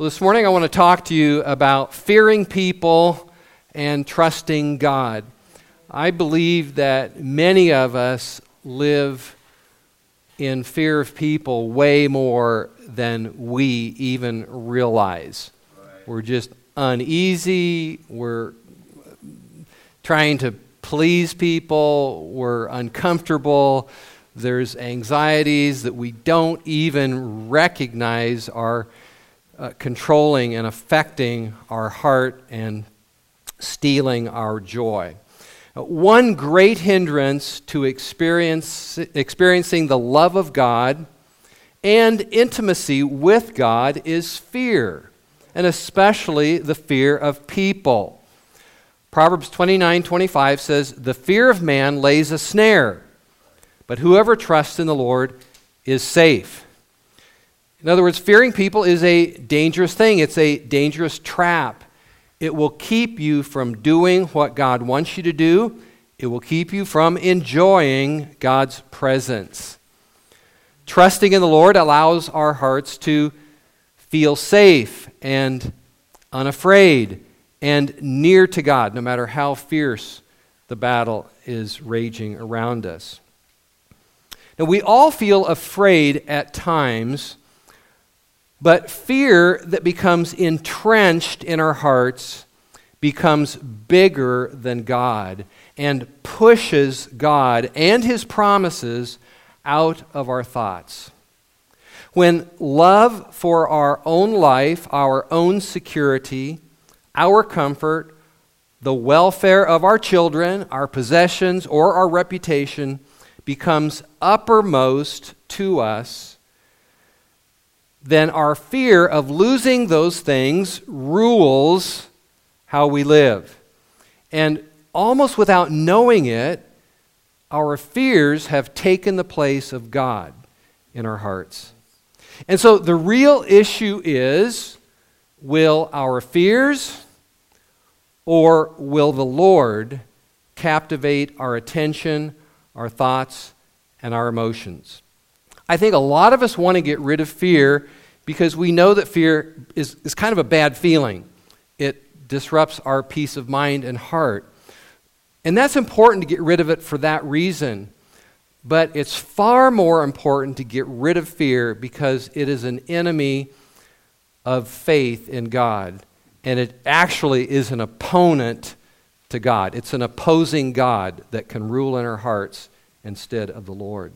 Well, this morning I want to talk to you about fearing people and trusting God. I believe that many of us live in fear of people way more than we even realize. We're just uneasy, we're trying to please people, we're uncomfortable, there's anxieties that we don't even recognize are uh, controlling and affecting our heart and stealing our joy. One great hindrance to experience, experiencing the love of God and intimacy with God is fear, and especially the fear of people. Proverbs 29 25 says, The fear of man lays a snare, but whoever trusts in the Lord is safe. In other words, fearing people is a dangerous thing, it's a dangerous trap. It will keep you from doing what God wants you to do, it will keep you from enjoying God's presence. Trusting in the Lord allows our hearts to feel safe and unafraid and near to God, no matter how fierce the battle is raging around us. Now, we all feel afraid at times but fear that becomes entrenched in our hearts becomes bigger than God and pushes God and His promises out of our thoughts. When love for our own life, our own security, our comfort, the welfare of our children, our possessions, or our reputation becomes uppermost to us, then our fear of losing those things rules how we live. And almost without knowing it, our fears have taken the place of God in our hearts. And so the real issue is will our fears or will the Lord captivate our attention, our thoughts, and our emotions? I think a lot of us want to get rid of fear because we know that fear is, is kind of a bad feeling. It disrupts our peace of mind and heart. And that's important to get rid of it for that reason. But it's far more important to get rid of fear because it is an enemy of faith in God. And it actually is an opponent to God. It's an opposing God that can rule in our hearts instead of the Lord.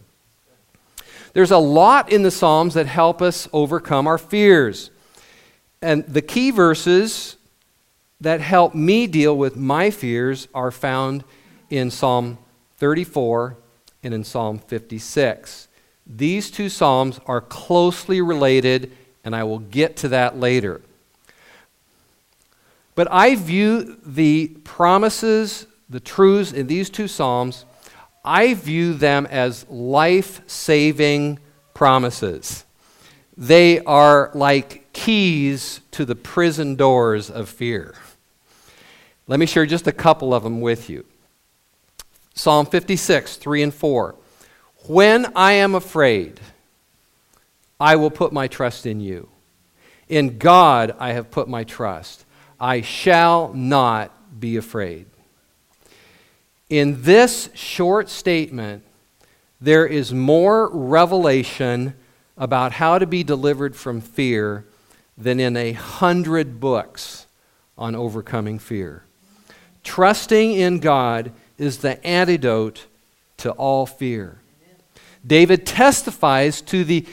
There's a lot in the Psalms that help us overcome our fears. And the key verses that help me deal with my fears are found in Psalm 34 and in Psalm 56. These two Psalms are closely related, and I will get to that later. But I view the promises, the truths in these two Psalms I view them as life saving promises. They are like keys to the prison doors of fear. Let me share just a couple of them with you. Psalm 56, 3 and 4. When I am afraid, I will put my trust in you. In God I have put my trust. I shall not be afraid. In this short statement, there is more revelation about how to be delivered from fear than in a hundred books on overcoming fear. Trusting in God is the antidote to all fear. David testifies to the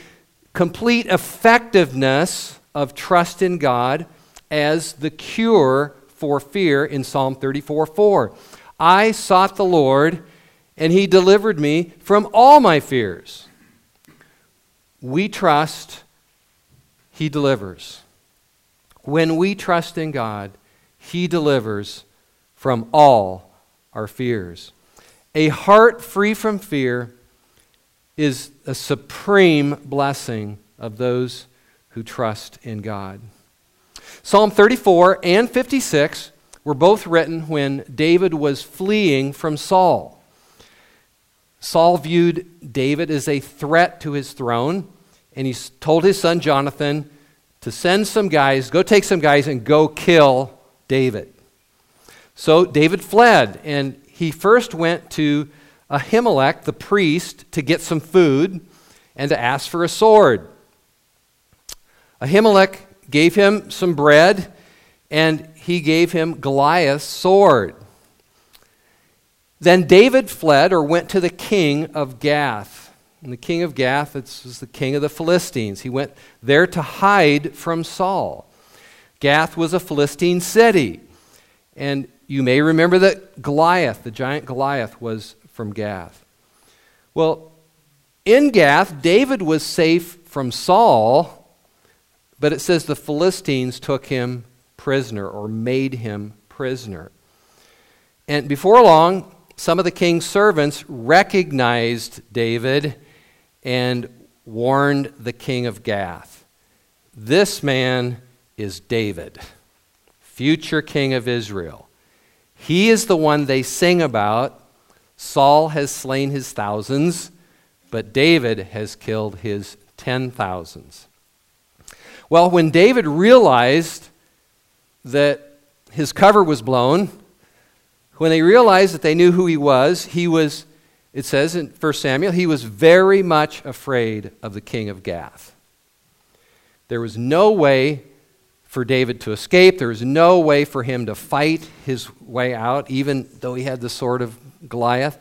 complete effectiveness of trust in God as the cure for fear in Psalm 34 4. I sought the Lord, and he delivered me from all my fears. We trust, he delivers. When we trust in God, he delivers from all our fears. A heart free from fear is a supreme blessing of those who trust in God. Psalm 34 and 56 were both written when David was fleeing from Saul. Saul viewed David as a threat to his throne, and he told his son Jonathan to send some guys, go take some guys and go kill David. So David fled, and he first went to Ahimelech, the priest, to get some food and to ask for a sword. Ahimelech gave him some bread, and he gave him Goliath's sword. Then David fled or went to the king of Gath. And the king of Gath this was the king of the Philistines. He went there to hide from Saul. Gath was a Philistine city. And you may remember that Goliath, the giant Goliath, was from Gath. Well, in Gath, David was safe from Saul, but it says the Philistines took him prisoner or made him prisoner. And before long, some of the king's servants recognized David and warned the king of Gath. This man is David, future king of Israel. He is the one they sing about. Saul has slain his thousands, but David has killed his ten thousands. Well, when David realized that his cover was blown, when they realized that they knew who he was, he was, it says in 1 Samuel, he was very much afraid of the king of Gath. There was no way for David to escape. There was no way for him to fight his way out, even though he had the sword of Goliath.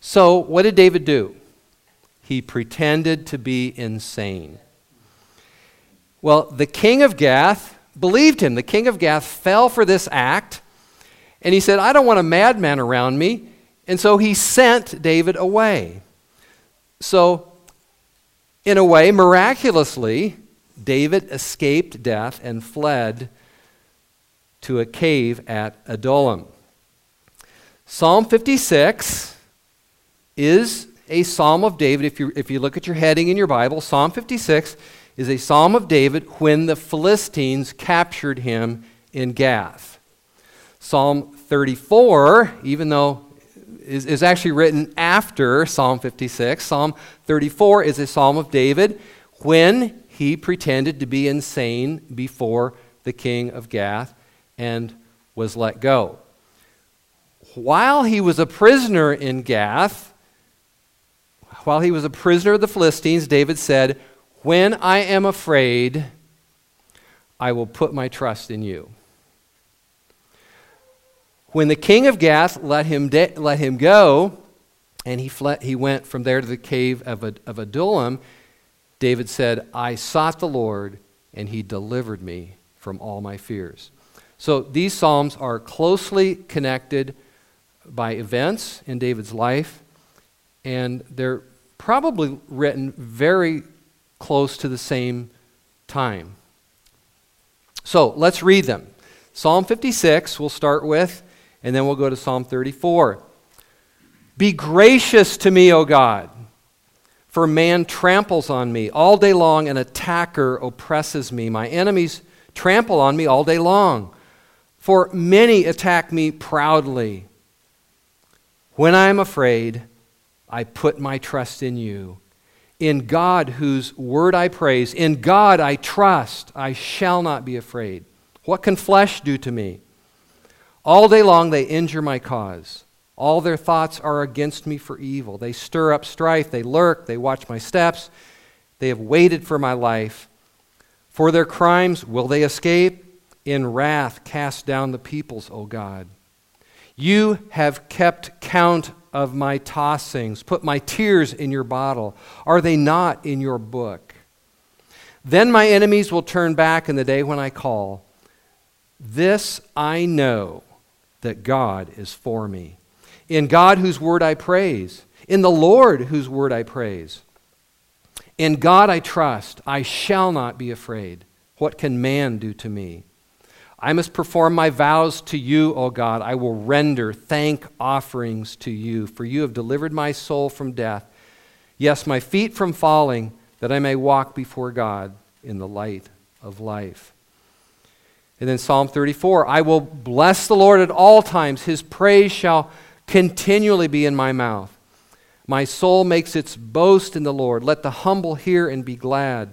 So, what did David do? He pretended to be insane. Well, the king of Gath believed him. The king of Gath fell for this act and he said, I don't want a madman around me. And so he sent David away. So, in a way, miraculously, David escaped death and fled to a cave at Adullam. Psalm 56 is a psalm of David. If you, if you look at your heading in your Bible, Psalm 56 is a psalm of David when the Philistines captured him in Gath. Psalm 34, even though is, is actually written after Psalm 56, Psalm 34 is a psalm of David when he pretended to be insane before the king of Gath and was let go. While he was a prisoner in Gath, while he was a prisoner of the Philistines, David said, When I am afraid, I will put my trust in you. When the king of Gath let him, de- let him go, and he, fled, he went from there to the cave of, Ad- of Adullam, David said, I sought the Lord, and he delivered me from all my fears. So these Psalms are closely connected by events in David's life, and they're probably written very close to the same time. So let's read them. Psalm 56, we'll start with. And then we'll go to Psalm 34. Be gracious to me, O God, for man tramples on me. All day long, an attacker oppresses me. My enemies trample on me all day long, for many attack me proudly. When I am afraid, I put my trust in you. In God, whose word I praise, in God I trust, I shall not be afraid. What can flesh do to me? All day long they injure my cause. All their thoughts are against me for evil. They stir up strife, they lurk, they watch my steps. They have waited for my life. For their crimes will they escape? In wrath cast down the peoples, O God. You have kept count of my tossings, put my tears in your bottle. Are they not in your book? Then my enemies will turn back in the day when I call. This I know that God is for me. In God, whose word I praise. In the Lord, whose word I praise. In God I trust. I shall not be afraid. What can man do to me? I must perform my vows to you, O God. I will render thank offerings to you, for you have delivered my soul from death. Yes, my feet from falling, that I may walk before God in the light of life. And then Psalm 34 I will bless the Lord at all times, his praise shall continually be in my mouth. My soul makes its boast in the Lord. Let the humble hear and be glad.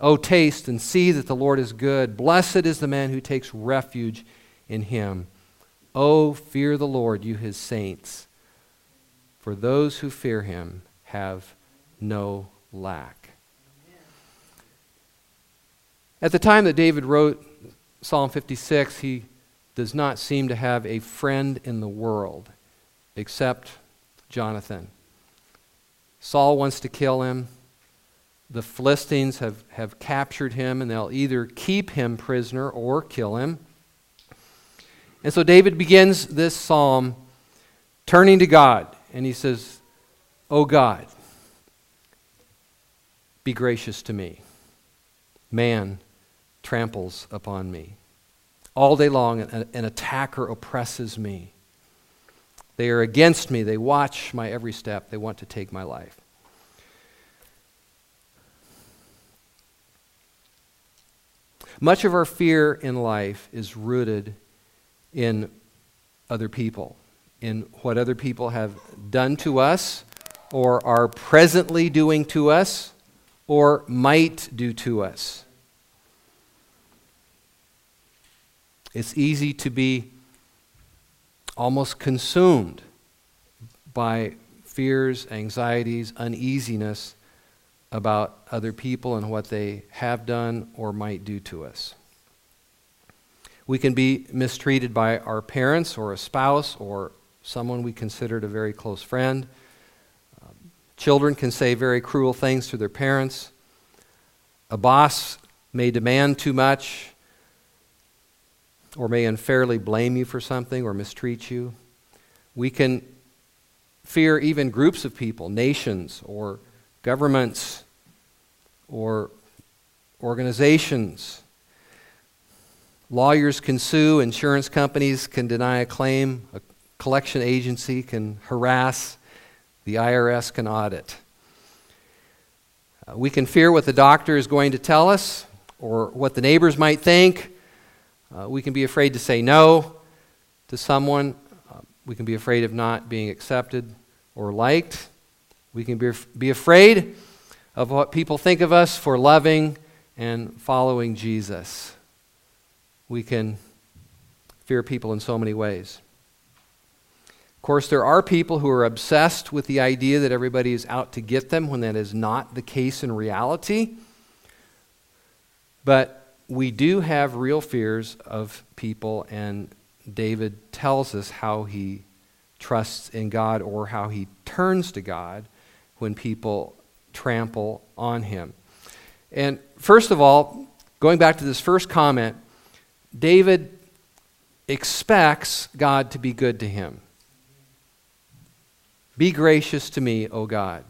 Oh, taste and see that the Lord is good. Blessed is the man who takes refuge in him. Oh, fear the Lord, you his saints, for those who fear him have no lack. At the time that David wrote Psalm 56, he does not seem to have a friend in the world except Jonathan. Saul wants to kill him the Philistines have, have captured him, and they'll either keep him prisoner or kill him. And so David begins this psalm turning to God, and he says, Oh God, be gracious to me. Man tramples upon me. All day long, an, an attacker oppresses me. They are against me. They watch my every step. They want to take my life. Much of our fear in life is rooted in other people, in what other people have done to us, or are presently doing to us, or might do to us. It's easy to be almost consumed by fears, anxieties, uneasiness about other people and what they have done or might do to us. We can be mistreated by our parents or a spouse or someone we considered a very close friend. Um, children can say very cruel things to their parents. A boss may demand too much or may unfairly blame you for something or mistreat you. We can fear even groups of people, nations, or governments or organizations. Lawyers can sue, insurance companies can deny a claim, a collection agency can harass, the IRS can audit. Uh, we can fear what the doctor is going to tell us or what the neighbors might think. Uh, we can be afraid to say no to someone. Uh, we can be afraid of not being accepted or liked. We can be, be afraid of what people think of us for loving and following Jesus. We can fear people in so many ways. Of course, there are people who are obsessed with the idea that everybody is out to get them when that is not the case in reality. But we do have real fears of people, and David tells us how he trusts in God or how he turns to God when people trample on him. And first of all, going back to this first comment, David expects God to be good to him. Be gracious to me, O God,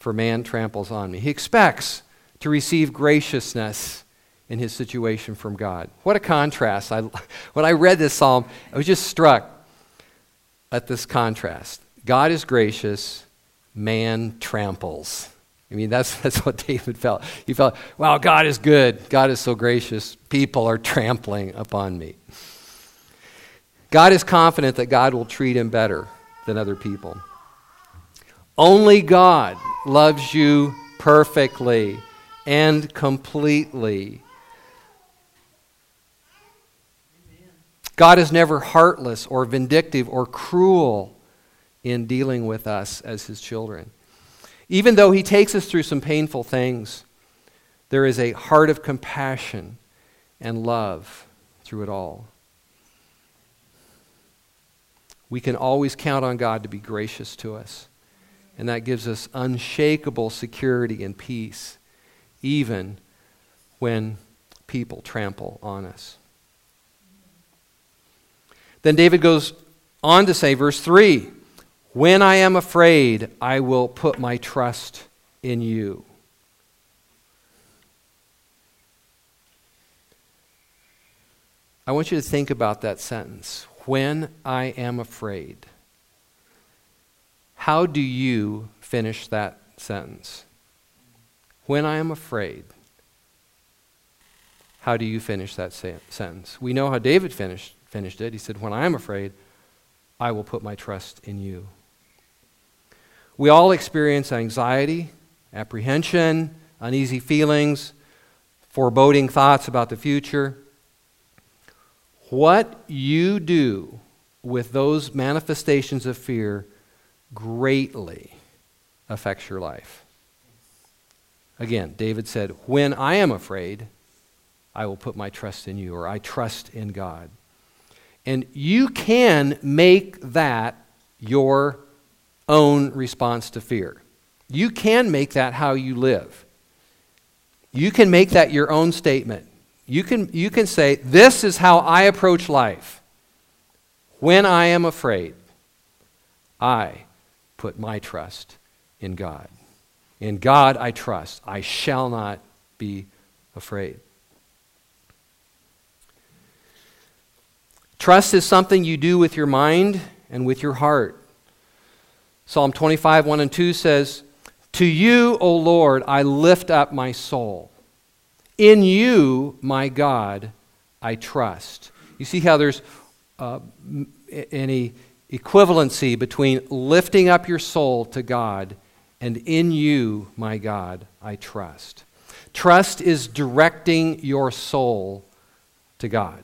for man tramples on me. He expects to receive graciousness in his situation from God. What a contrast. I, when I read this psalm, I was just struck at this contrast. God is gracious, man tramples. I mean, that's, that's what David felt. He felt, wow, God is good. God is so gracious. People are trampling upon me. God is confident that God will treat him better than other people. Only God loves you perfectly and completely. God is never heartless or vindictive or cruel in dealing with us as his children. Even though he takes us through some painful things, there is a heart of compassion and love through it all. We can always count on God to be gracious to us. And that gives us unshakable security and peace, even when people trample on us. Then David goes on to say, verse 3 when I am afraid, I will put my trust in you. I want you to think about that sentence. When I am afraid. How do you finish that sentence? When I am afraid. How do you finish that sentence? We know how David finished, finished it. He said, When I am afraid, I will put my trust in you. We all experience anxiety, apprehension, uneasy feelings, foreboding thoughts about the future. What you do with those manifestations of fear greatly affects your life. Again, David said, When I am afraid, I will put my trust in you, or I trust in God. And you can make that your own response to fear. You can make that how you live. You can make that your own statement. You can, you can say, This is how I approach life. When I am afraid, I put my trust in God. In God I trust. I shall not be afraid. Trust is something you do with your mind and with your heart. Psalm 25, 1 and 2 says, To you, O Lord, I lift up my soul. In you, my God, I trust. You see how there's uh, any equivalency between lifting up your soul to God and in you, my God, I trust. Trust is directing your soul to God.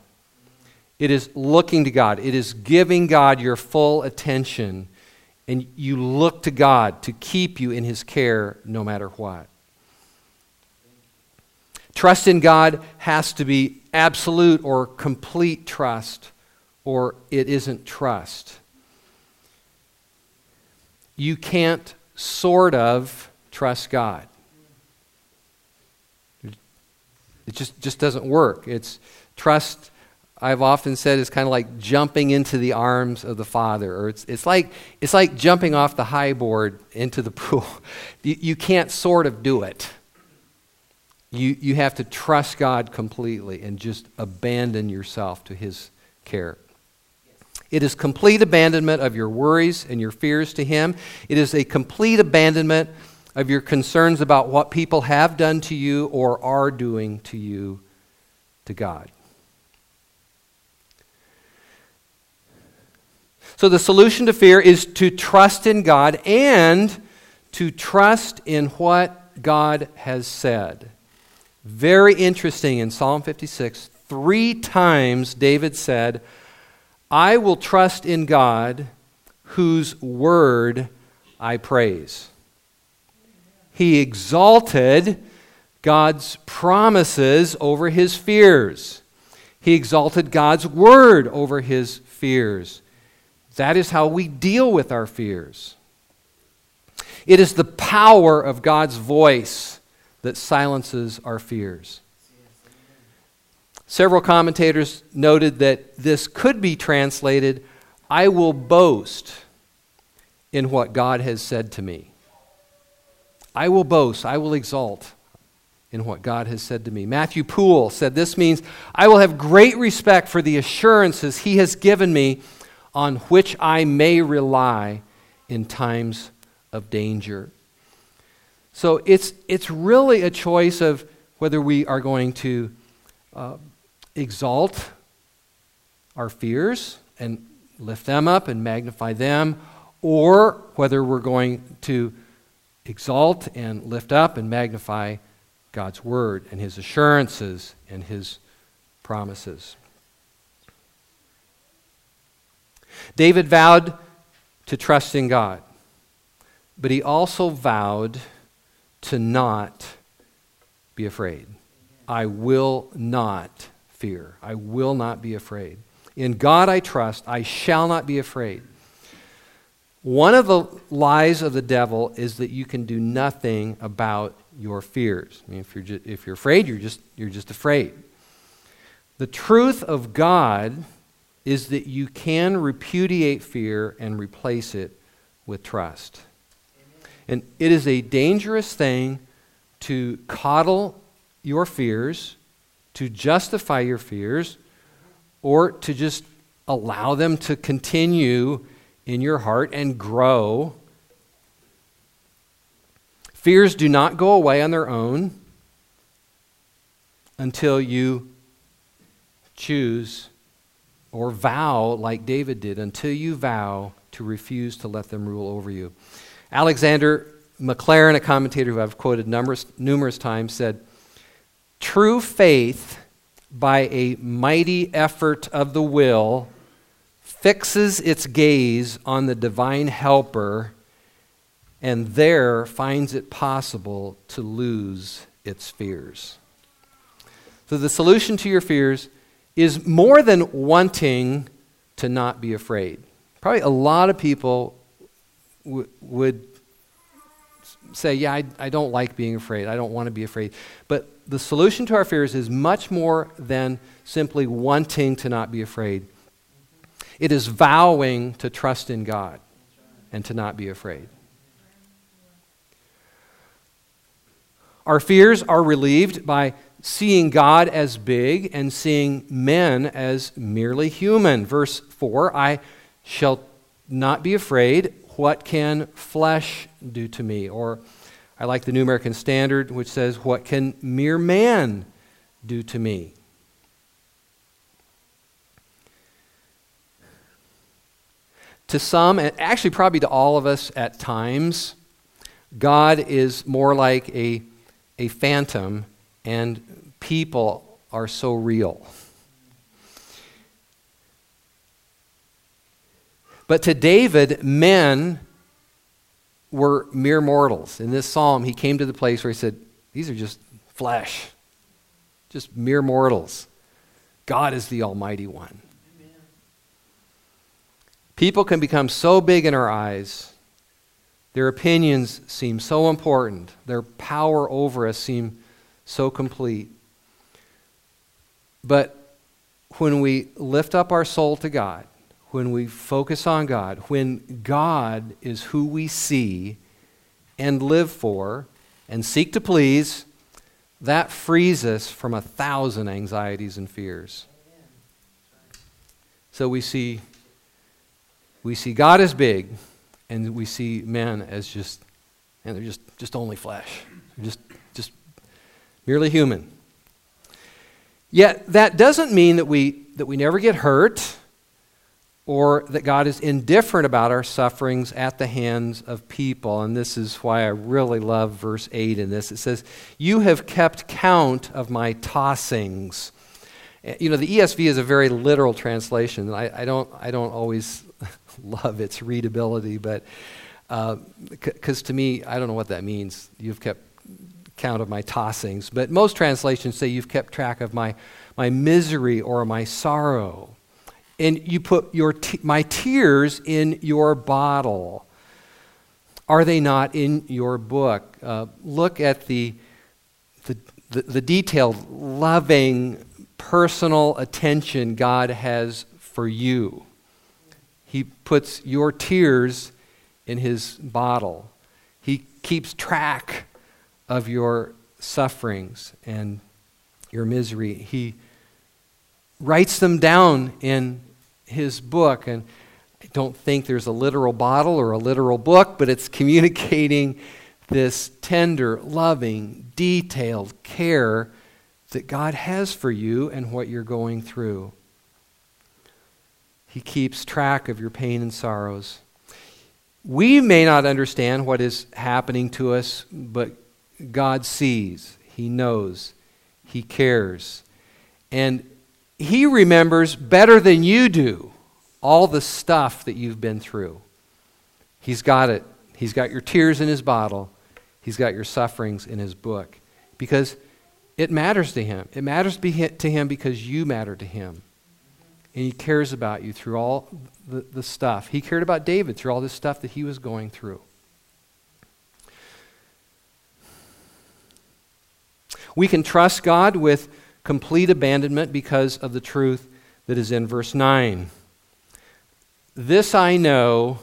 It is looking to God. It is giving God your full attention and you look to God to keep you in His care no matter what. Trust in God has to be absolute or complete trust, or it isn't trust. You can't sort of trust God. It just, just doesn't work. It's trust I've often said is kind of like jumping into the arms of the Father, or it's, it's, like, it's like jumping off the high board into the pool. You, you can't sort of do it. You, you have to trust God completely and just abandon yourself to His care. It is complete abandonment of your worries and your fears to Him. It is a complete abandonment of your concerns about what people have done to you or are doing to you to God. So the solution to fear is to trust in God and to trust in what God has said. Very interesting in Psalm 56, three times David said, I will trust in God whose word I praise. He exalted God's promises over his fears. He exalted God's word over his fears. That is how we deal with our fears. It is the power of God's voice that silences our fears. Several commentators noted that this could be translated I will boast in what God has said to me. I will boast, I will exalt in what God has said to me. Matthew Poole said this means I will have great respect for the assurances He has given me on which I may rely in times of danger. So it's, it's really a choice of whether we are going to uh, exalt our fears and lift them up and magnify them, or whether we're going to exalt and lift up and magnify God's word and his assurances and his promises. David vowed to trust in God, but he also vowed to not be afraid. I will not fear. I will not be afraid. In God I trust. I shall not be afraid. One of the lies of the devil is that you can do nothing about your fears. I mean, if you're, if you're afraid, you're just, you're just afraid. The truth of God is that you can repudiate fear and replace it with trust. And it is a dangerous thing to coddle your fears, to justify your fears, or to just allow them to continue in your heart and grow. Fears do not go away on their own until you choose or vow, like David did, until you vow to refuse to let them rule over you. Alexander Maclaren, a commentator who I've quoted numerous, numerous times, said, True faith by a mighty effort of the will fixes its gaze on the divine helper and there finds it possible to lose its fears. So, the solution to your fears is more than wanting to not be afraid. Probably a lot of people w- would say, Yeah, I, I don't like being afraid. I don't want to be afraid. But the solution to our fears is much more than simply wanting to not be afraid. It is vowing to trust in God and to not be afraid. Our fears are relieved by seeing God as big and seeing men as merely human. Verse 4 I shall not be afraid. What can flesh do to me? Or I like the New American Standard, which says, What can mere man do to me? To some, and actually probably to all of us at times, God is more like a, a phantom and people are so real. But to David, men were mere mortals. In this psalm, he came to the place where he said, These are just flesh, just mere mortals. God is the Almighty One. Amen. People can become so big in our eyes. Their opinions seem so important. Their power over us seem so complete. But when we lift up our soul to God, when we focus on God, when God is who we see and live for and seek to please, that frees us from a thousand anxieties and fears. So we see we see God as big and we see men as just and they're just just only flesh. Just just merely human. Yet that doesn't mean that we that we never get hurt or that God is indifferent about our sufferings at the hands of people. And this is why I really love verse 8 in this. It says, You have kept count of my tossings. Eh, you know, the ESV is a very literal translation. I, I don't, I don't always love its readability, but because uh, to me, I don't know what that means. You've kept count of my tossings. But most translations say you've kept track of my, my misery or my sorrow and you put your t- my tears in your bottle. Are they not in your book? Uh, look at the, the, the, the detailed, loving, personal attention God has for you. He puts your tears in his bottle. He keeps track of your sufferings and your misery. He writes them down in his book. And I don't think there's a literal bottle or a literal book, but it's communicating this tender, loving, detailed care that God has for you and what you're going through. He keeps track of your pain and sorrows. We may not understand what is happening to us, but God sees, He knows, He cares. And he remembers better than you do all the stuff that you've been through. He's got it. He's got your tears in his bottle. He's got your sufferings in his book. Because it matters to him. It matters to him because you matter to him. And he cares about you through all the, the stuff. He cared about David through all this stuff that he was going through. We can trust God with complete abandonment because of the truth that is in verse 9. This I know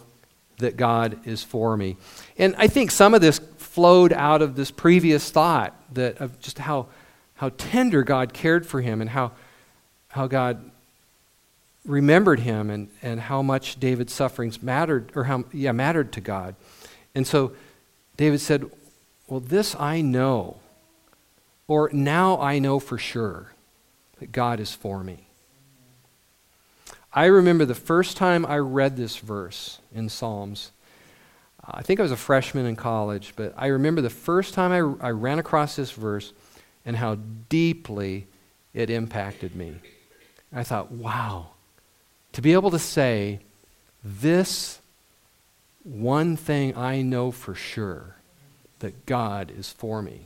that God is for me. And I think some of this flowed out of this previous thought that of just how, how tender God cared for him and how, how God remembered him and, and how much David's sufferings mattered, or how, yeah, mattered to God. And so David said, Well, this I know, or now I know for sure that God is for me. I remember the first time I read this verse in Psalms. Uh, I think I was a freshman in college, but I remember the first time I, I ran across this verse and how deeply it impacted me. I thought, wow, to be able to say, this one thing I know for sure that God is for me.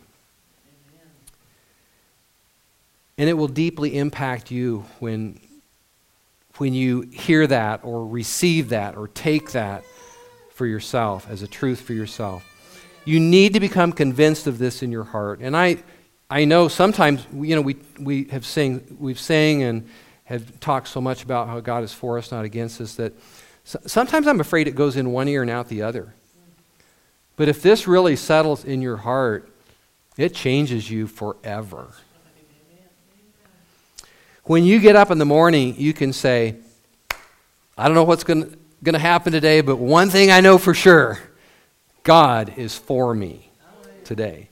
And it will deeply impact you when, when you hear that or receive that or take that for yourself as a truth for yourself. You need to become convinced of this in your heart. And I, I know sometimes, you know, we, we have sing, we've sang and have talked so much about how God is for us, not against us, that sometimes I'm afraid it goes in one ear and out the other. But if this really settles in your heart, it changes you forever. When you get up in the morning, you can say, I don't know what's going to happen today, but one thing I know for sure God is for me today.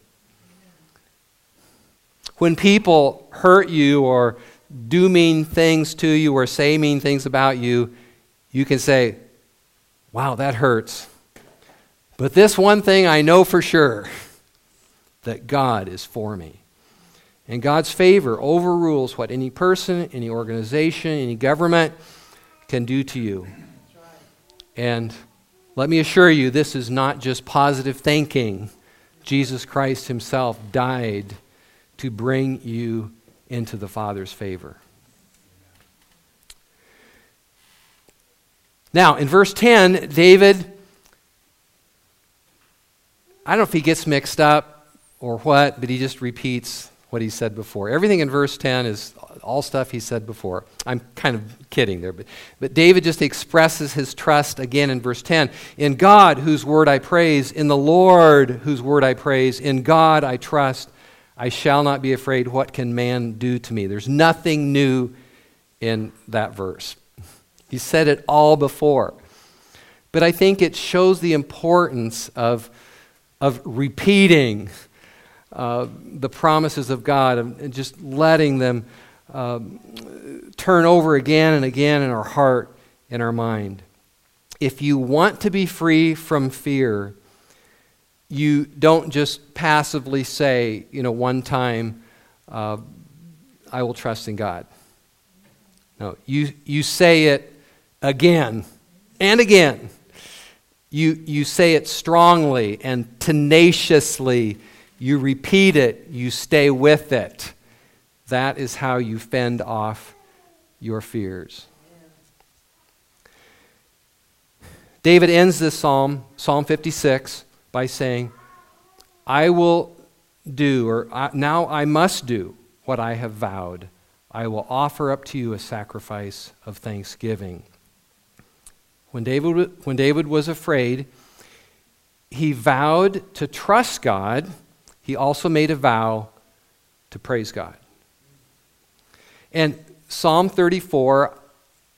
When people hurt you or do mean things to you or say mean things about you, you can say, Wow, that hurts. But this one thing I know for sure that God is for me. And God's favor overrules what any person, any organization, any government can do to you. And let me assure you, this is not just positive thinking. Jesus Christ Himself died to bring you into the Father's favor. Now, in verse 10, David, I don't know if he gets mixed up or what, but he just repeats what he said before. Everything in verse 10 is all stuff he said before. I'm kind of kidding there, but, but David just expresses his trust again in verse 10. In God, whose word I praise, in the Lord, whose word I praise, in God I trust. I shall not be afraid. What can man do to me? There's nothing new in that verse. He said it all before. But I think it shows the importance of, of repeating uh, the promises of God and just letting them uh, turn over again and again in our heart, in our mind. If you want to be free from fear, you don't just passively say, you know, one time, uh, I will trust in God. No, you, you say it again and again. You, you say it strongly and tenaciously. You repeat it. You stay with it. That is how you fend off your fears. David ends this psalm, Psalm 56, by saying, I will do, or now I must do what I have vowed. I will offer up to you a sacrifice of thanksgiving. When David, when David was afraid, he vowed to trust God. He also made a vow to praise God. And Psalm 34,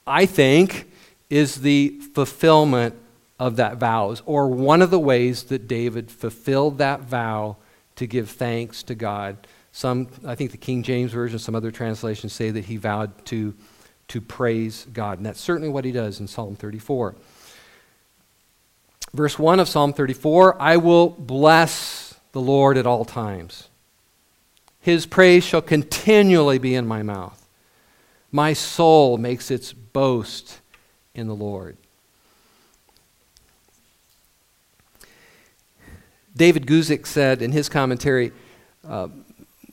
I think, is the fulfillment of that vows, or one of the ways that David fulfilled that vow to give thanks to God. Some, I think the King James Version, some other translations say that he vowed to, to praise God. And that's certainly what he does in Psalm 34. Verse 1 of Psalm 34 I will bless the Lord at all times. His praise shall continually be in my mouth. My soul makes its boast in the Lord. David Guzik said in his commentary uh,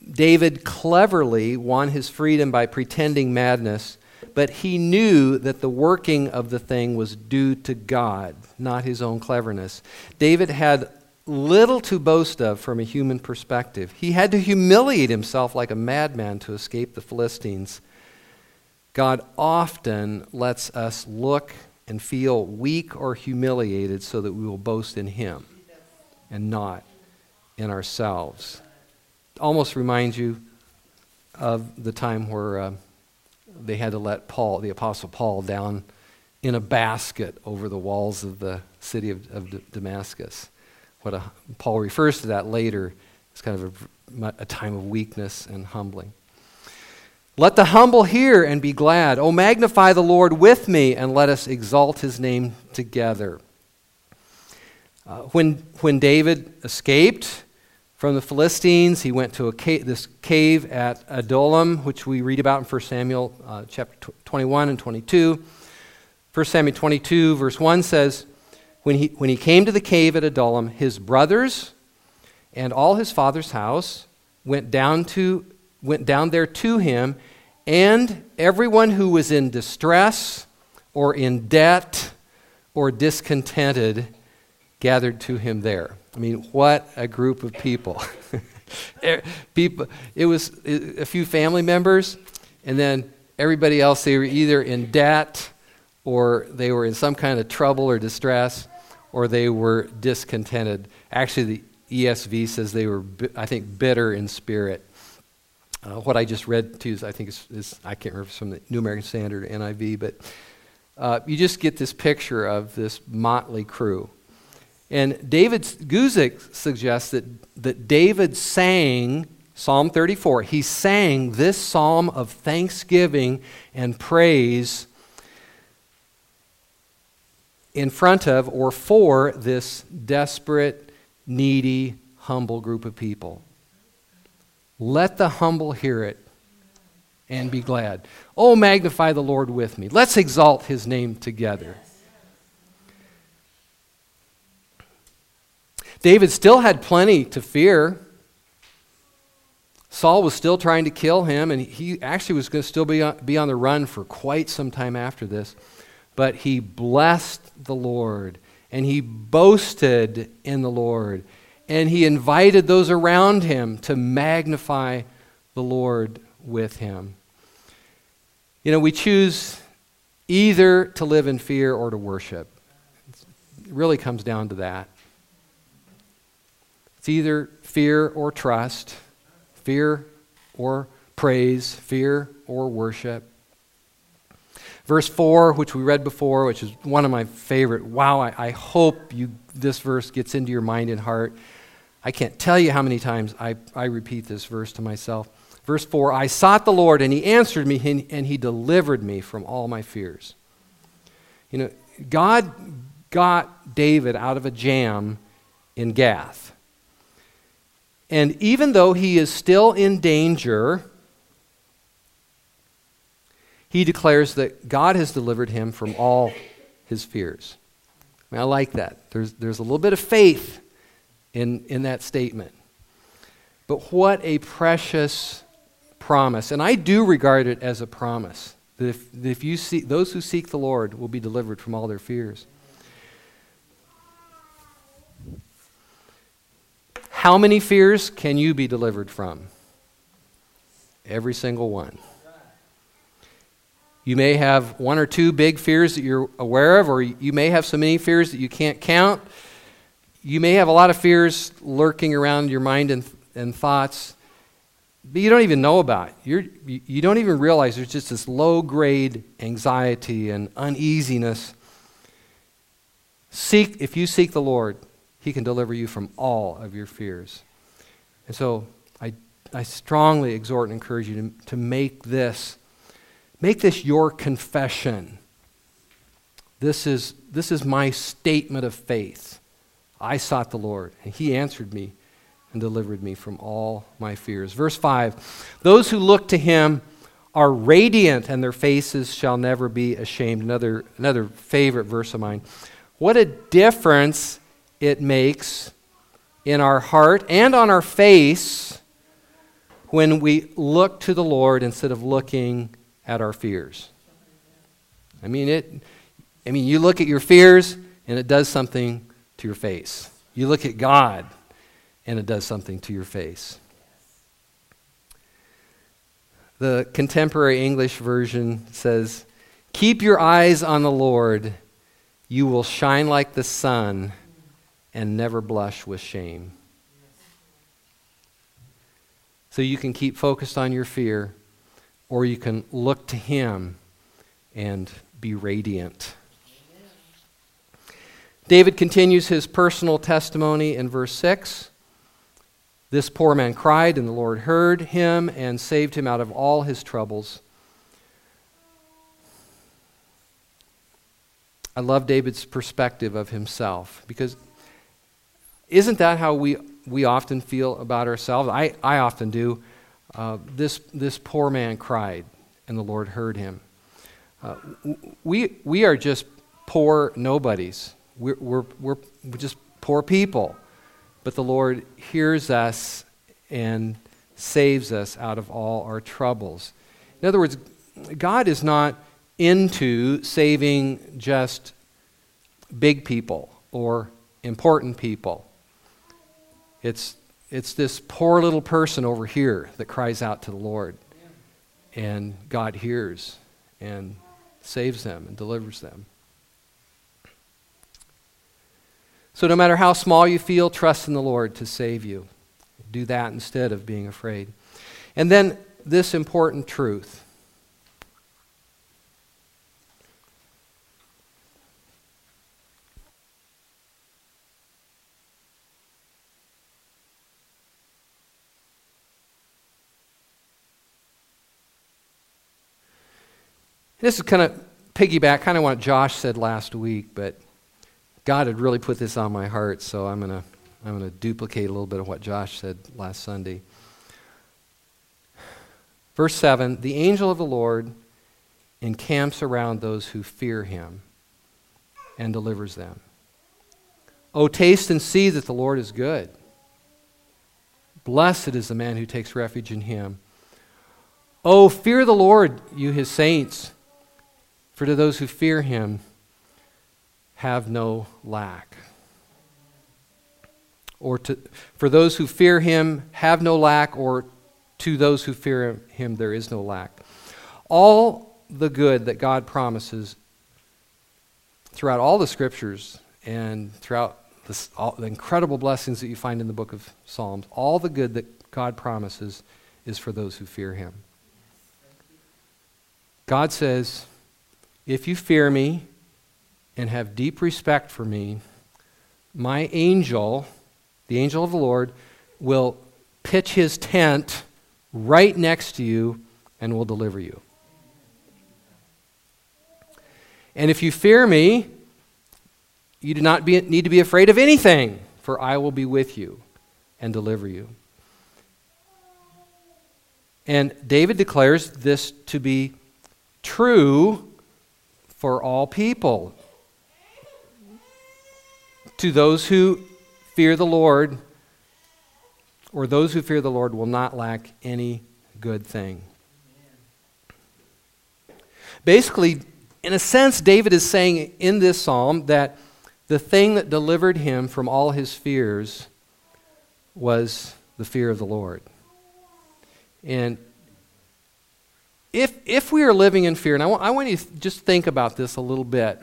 David cleverly won his freedom by pretending madness, but he knew that the working of the thing was due to God, not his own cleverness. David had little to boast of from a human perspective. He had to humiliate himself like a madman to escape the Philistines. God often lets us look and feel weak or humiliated so that we will boast in Him and not in ourselves. Almost reminds you of the time where uh, they had to let Paul, the Apostle Paul, down in a basket over the walls of the city of, of Damascus. What a, Paul refers to that later as kind of a, a time of weakness and humbling. Let the humble hear and be glad. Oh, magnify the Lord with me, and let us exalt his name together. Uh, when, when David escaped from the Philistines, he went to this cave at Adullam, which we read about in 1 Samuel uh, chapter 21 and 22. 1 Samuel 22, verse 1 says, when he, when he came to the cave at Adullam, his brothers and all his father's house went down to went down there to him, and everyone who was in distress or in debt or discontented gathered to him there. I mean, what a group of people. Er, people it was a few family members, and then everybody else, they were either in debt or they were in some kind of trouble or distress or they were discontented. Actually, the ESV says they were, I think, bitter in spirit. Uh, what I just read to you, is, I think, is, is, I can't remember from the New American Standard NIV, but uh, you just get this picture of this motley crew. And David Guzik suggests that, that David sang Psalm 34. He sang this psalm of thanksgiving and praise in front of or for this desperate, needy, humble group of people. Let the humble hear it and be glad. Oh, magnify the Lord with me. Let's exalt his name together. David still had plenty to fear. Saul was still trying to kill him, and he actually was going to still be on, be on the run for quite some time after this. But he blessed the Lord, and he boasted in the Lord, and he invited those around him to magnify the Lord with him. You know, we choose either to live in fear or to worship. It really comes down to that. It's either fear or trust, fear or praise, fear or worship. Verse 4, which we read before, which is one of my favorite. Wow, I, I hope you, this verse gets into your mind and heart. I can't tell you how many times I, I repeat this verse to myself. Verse 4 I sought the Lord, and he answered me, and, and he delivered me from all my fears. You know, God got David out of a jam in Gath. And even though he is still in danger, he declares that God has delivered him from all his fears. I, mean, I like that. There's, there's a little bit of faith in, in that statement. But what a precious promise. And I do regard it as a promise that if, that if you see, those who seek the Lord will be delivered from all their fears. How many fears can you be delivered from? Every single one. You may have one or two big fears that you're aware of, or you may have so many fears that you can't count. You may have a lot of fears lurking around your mind and, and thoughts, but you don't even know about. You're, you don't even realize there's just this low grade anxiety and uneasiness. Seek, if you seek the Lord, He can deliver you from all of your fears. And so I, I strongly exhort and encourage you to, to make this Make this your confession. This is, this is my statement of faith. I sought the Lord, and he answered me and delivered me from all my fears. Verse 5 Those who look to him are radiant, and their faces shall never be ashamed. Another, another favorite verse of mine. What a difference it makes in our heart and on our face when we look to the Lord instead of looking at our fears. I mean, it, I mean, you look at your fears and it does something to your face. You look at God and it does something to your face. The contemporary English version says, Keep your eyes on the Lord. You will shine like the sun and never blush with shame. So you can keep focused on your fear or you can look to Him and be radiant. David continues his personal testimony in verse 6. This poor man cried, and the Lord heard him and saved him out of all his troubles. I love David's perspective of himself because isn't that how we, we often feel about ourselves? I, I often do. Uh, this, this poor man cried, and the Lord heard him. Uh, we, we are just poor nobodies. We're, we're, we're just poor people. But the Lord hears us and saves us out of all our troubles. In other words, God is not into saving just big people or important people. It's, it's this poor little person over here that cries out to the Lord. And God hears and saves them and delivers them. So, no matter how small you feel, trust in the Lord to save you. Do that instead of being afraid. And then, this important truth This is kind of piggyback, kind of what Josh said last week, but God had really put this on my heart, so I'm going to I'm going to duplicate a little bit of what Josh said last Sunday. Verse 7 The angel of the Lord encamps around those who fear him and delivers them. Oh, taste and see that the Lord is good. Blessed is the man who takes refuge in him. Oh, fear the Lord, you his saints. For to those who fear him, have no lack. Or to, for those who fear him, have no lack, or to those who fear him, there is no lack. All the good that God promises throughout all the scriptures and throughout all, the incredible blessings that you find in the book of Psalms, all the good that God promises is for those who fear him. God says, if you fear me and have deep respect for me, my angel, the angel of the Lord, will pitch his tent right next to you and will deliver you. And if you fear me, you do not be, need to be afraid of anything, for I will be with you and deliver you. And David declares this to be true for all people. To those who fear the Lord, or those who fear the Lord, will not lack any good thing. Basically, in a sense, David is saying in this psalm that the thing that delivered him from all his fears was the fear of the Lord. And if, if we are living in fear, and I want, I want you to just think about this a little bit,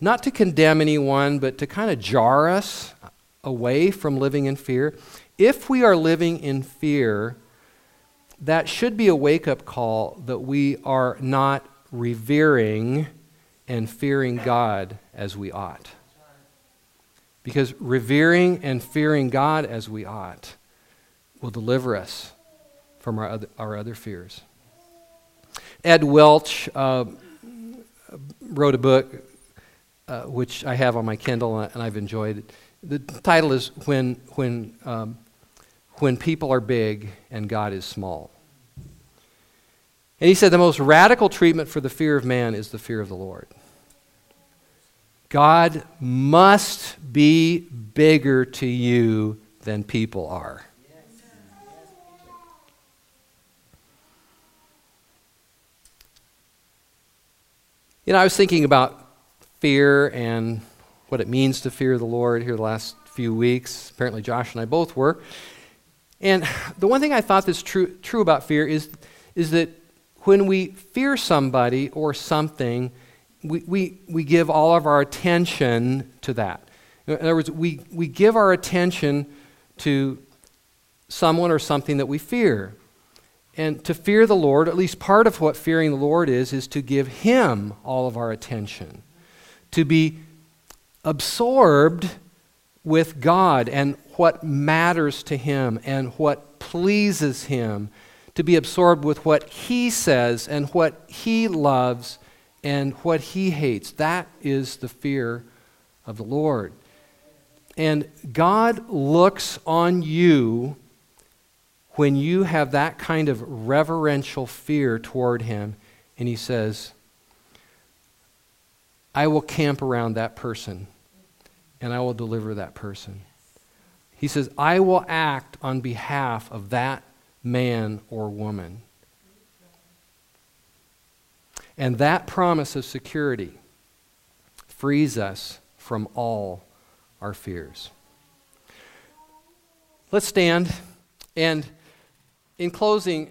not to condemn anyone, but to kind of jar us away from living in fear. If we are living in fear, that should be a wake up call that we are not revering and fearing God as we ought. Because revering and fearing God as we ought will deliver us from our other, our other fears. Ed Welch uh, wrote a book uh, which I have on my Kindle and I've enjoyed it. The title is When, when, um, when People Are Big and God is Small. And he said the most radical treatment for the fear of man is the fear of the Lord. God must be bigger to you than people are. You know, I was thinking about fear and what it means to fear the Lord here the last few weeks. Apparently, Josh and I both were. And the one thing I thought that's true, true about fear is, is that when we fear somebody or something, we, we, we give all of our attention to that. In other words, we, we give our attention to someone or something that we fear. And to fear the Lord, at least part of what fearing the Lord is, is to give Him all of our attention. To be absorbed with God and what matters to Him and what pleases Him. To be absorbed with what He says and what He loves and what He hates. That is the fear of the Lord. And God looks on you when you have that kind of reverential fear toward Him, and He says, I will camp around that person and I will deliver that person. He says, I will act on behalf of that man or woman. And that promise of security frees us from all our fears. Let's stand. And in closing,